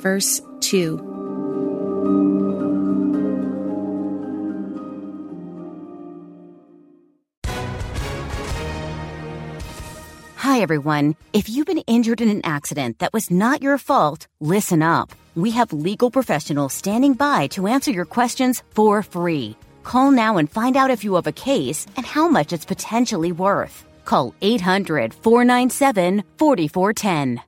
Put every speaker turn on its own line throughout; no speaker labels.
verse 2.
Hi, everyone. If you've been injured in an accident that was not your fault, listen up. We have legal professionals standing by to answer your questions for free. Call now and find out if you have a case and how much it's potentially worth. Call 800 497 4410.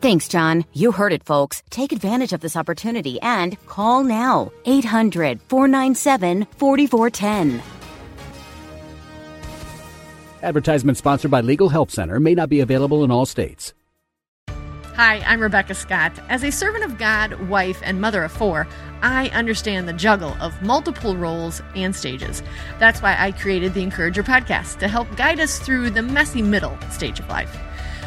Thanks, John. You heard it, folks. Take advantage of this opportunity and call now 800 497 4410.
Advertisement sponsored by Legal Help Center may not be available in all states.
Hi, I'm Rebecca Scott. As a servant of God, wife, and mother of four, I understand the juggle of multiple roles and stages. That's why I created the Encourager podcast to help guide us through the messy middle stage of life.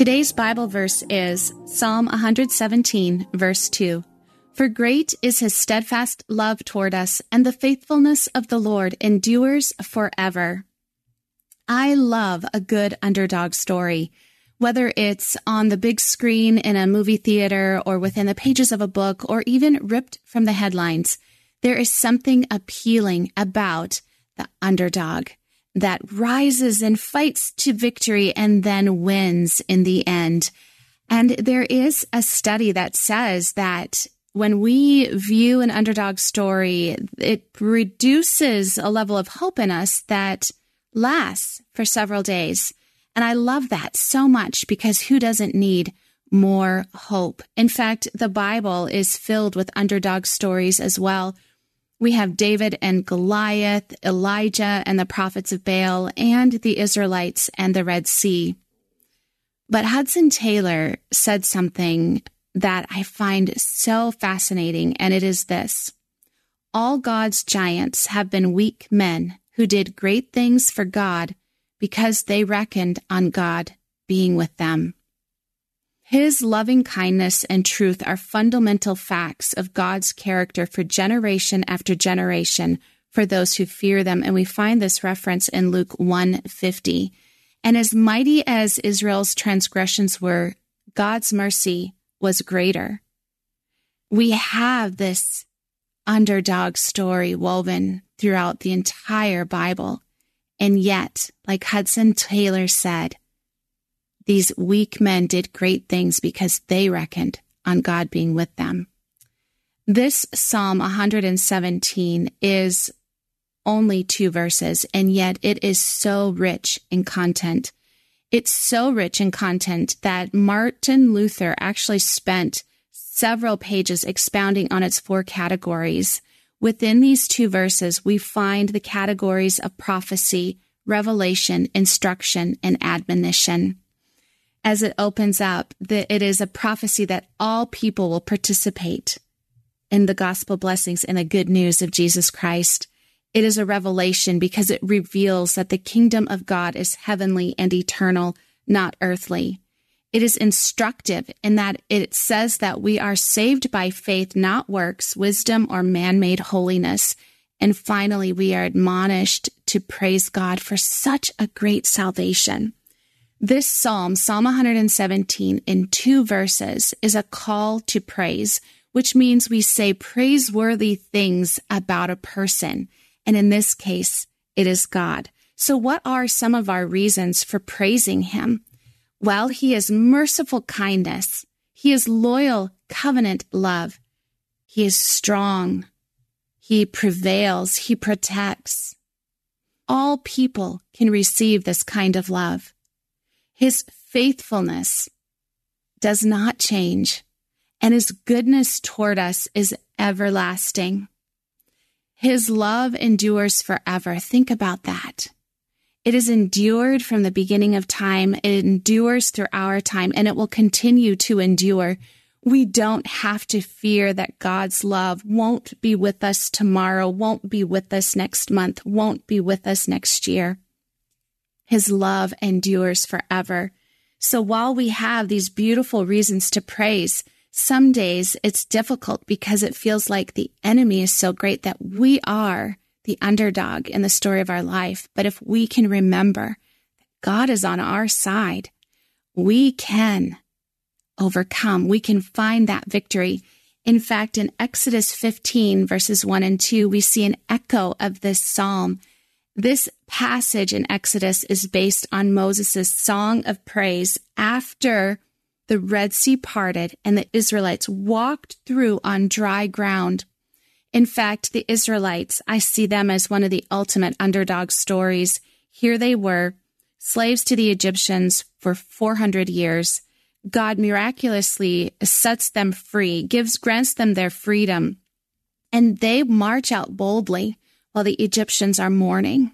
Today's Bible verse is Psalm 117, verse 2. For great is his steadfast love toward us, and the faithfulness of the Lord endures forever. I love a good underdog story, whether it's on the big screen in a movie theater or within the pages of a book or even ripped from the headlines. There is something appealing about the underdog that rises and fights to victory and then wins in the end. And there is a study that says that when we view an underdog story, it reduces a level of hope in us that lasts for several days. And I love that so much because who doesn't need more hope? In fact, the Bible is filled with underdog stories as well. We have David and Goliath, Elijah and the prophets of Baal, and the Israelites and the Red Sea. But Hudson Taylor said something that I find so fascinating, and it is this All God's giants have been weak men who did great things for God because they reckoned on God being with them. His loving kindness and truth are fundamental facts of God's character for generation after generation for those who fear them. And we find this reference in Luke 150. And as mighty as Israel's transgressions were, God's mercy was greater. We have this underdog story woven throughout the entire Bible. And yet, like Hudson Taylor said, these weak men did great things because they reckoned on God being with them. This Psalm 117 is only two verses, and yet it is so rich in content. It's so rich in content that Martin Luther actually spent several pages expounding on its four categories. Within these two verses, we find the categories of prophecy, revelation, instruction, and admonition as it opens up that it is a prophecy that all people will participate in the gospel blessings and the good news of Jesus Christ. It is a revelation because it reveals that the kingdom of God is heavenly and eternal, not earthly. It is instructive in that it says that we are saved by faith, not works, wisdom, or man made holiness. And finally, we are admonished to praise God for such a great salvation. This psalm, Psalm 117, in two verses, is a call to praise, which means we say praiseworthy things about a person. And in this case, it is God. So, what are some of our reasons for praising Him? Well, He is merciful kindness, He is loyal covenant love, He is strong, He prevails, He protects. All people can receive this kind of love. His faithfulness does not change, and His goodness toward us is everlasting. His love endures forever. Think about that. It is endured from the beginning of time. It endures through our time and it will continue to endure. We don't have to fear that God's love won't be with us tomorrow, won't be with us next month, won't be with us next year. His love endures forever. So while we have these beautiful reasons to praise, some days it's difficult because it feels like the enemy is so great that we are the underdog in the story of our life. But if we can remember that God is on our side, we can overcome. We can find that victory. In fact, in Exodus 15, verses 1 and 2, we see an echo of this psalm. This passage in Exodus is based on Moses' song of praise after the Red Sea parted and the Israelites walked through on dry ground. In fact, the Israelites, I see them as one of the ultimate underdog stories. Here they were, slaves to the Egyptians for 400 years. God miraculously sets them free, gives, grants them their freedom, and they march out boldly while the Egyptians are mourning.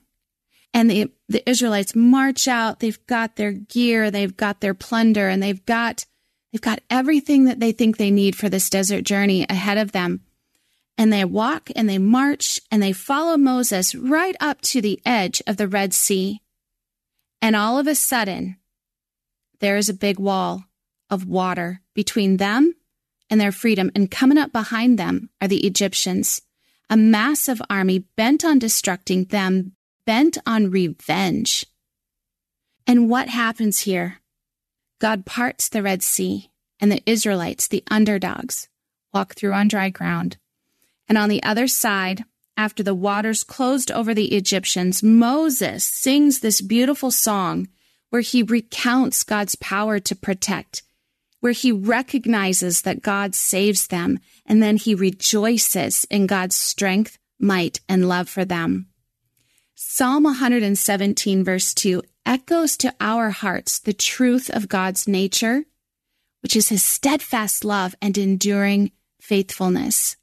And the, the Israelites march out. They've got their gear, they've got their plunder, and they've got, they've got everything that they think they need for this desert journey ahead of them and they walk and they march and they follow Moses right up to the edge of the Red Sea. And all of a sudden, there is a big wall of water between them and their freedom. And coming up behind them are the Egyptians, a massive army bent on destructing them, bent on revenge. And what happens here? God parts the Red Sea, and the Israelites, the underdogs, walk through on dry ground. And on the other side, after the waters closed over the Egyptians, Moses sings this beautiful song where he recounts God's power to protect, where he recognizes that God saves them, and then he rejoices in God's strength, might, and love for them. Psalm 117, verse 2, echoes to our hearts the truth of God's nature, which is his steadfast love and enduring faithfulness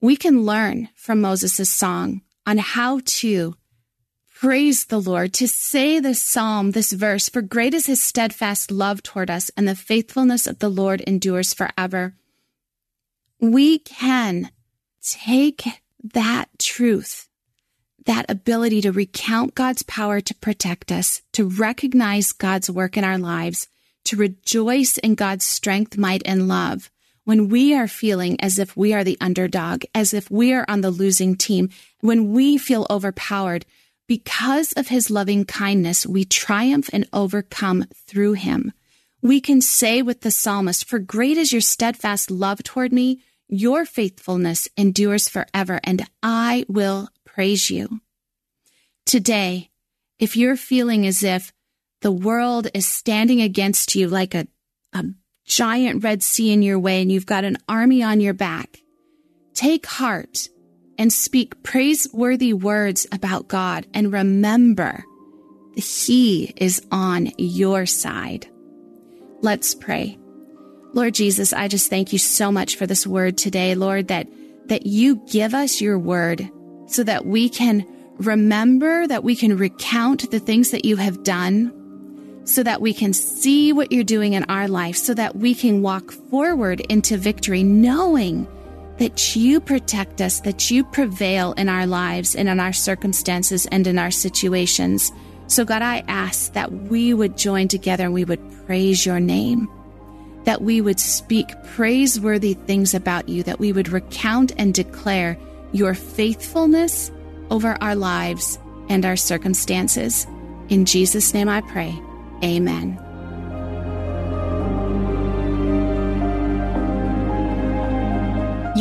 we can learn from Moses' song on how to praise the Lord, to say this psalm, this verse, for great is his steadfast love toward us, and the faithfulness of the Lord endures forever. We can take that truth, that ability to recount God's power to protect us, to recognize God's work in our lives, to rejoice in God's strength, might, and love, when we are feeling as if we are the underdog, as if we are on the losing team, when we feel overpowered, because of his loving kindness, we triumph and overcome through him. We can say with the psalmist, For great is your steadfast love toward me, your faithfulness endures forever, and I will praise you. Today, if you're feeling as if the world is standing against you like a, a giant Red Sea in your way and you've got an army on your back, take heart and speak praiseworthy words about God and remember He is on your side. Let's pray. Lord Jesus, I just thank you so much for this word today, Lord, that, that you give us your word so that we can remember, that we can recount the things that you have done so that we can see what you're doing in our life, so that we can walk forward into victory, knowing that you protect us, that you prevail in our lives and in our circumstances and in our situations. So, God, I ask that we would join together and we would praise your name, that we would speak praiseworthy things about you, that we would recount and declare your faithfulness over our lives and our circumstances. In Jesus' name I pray. Amen.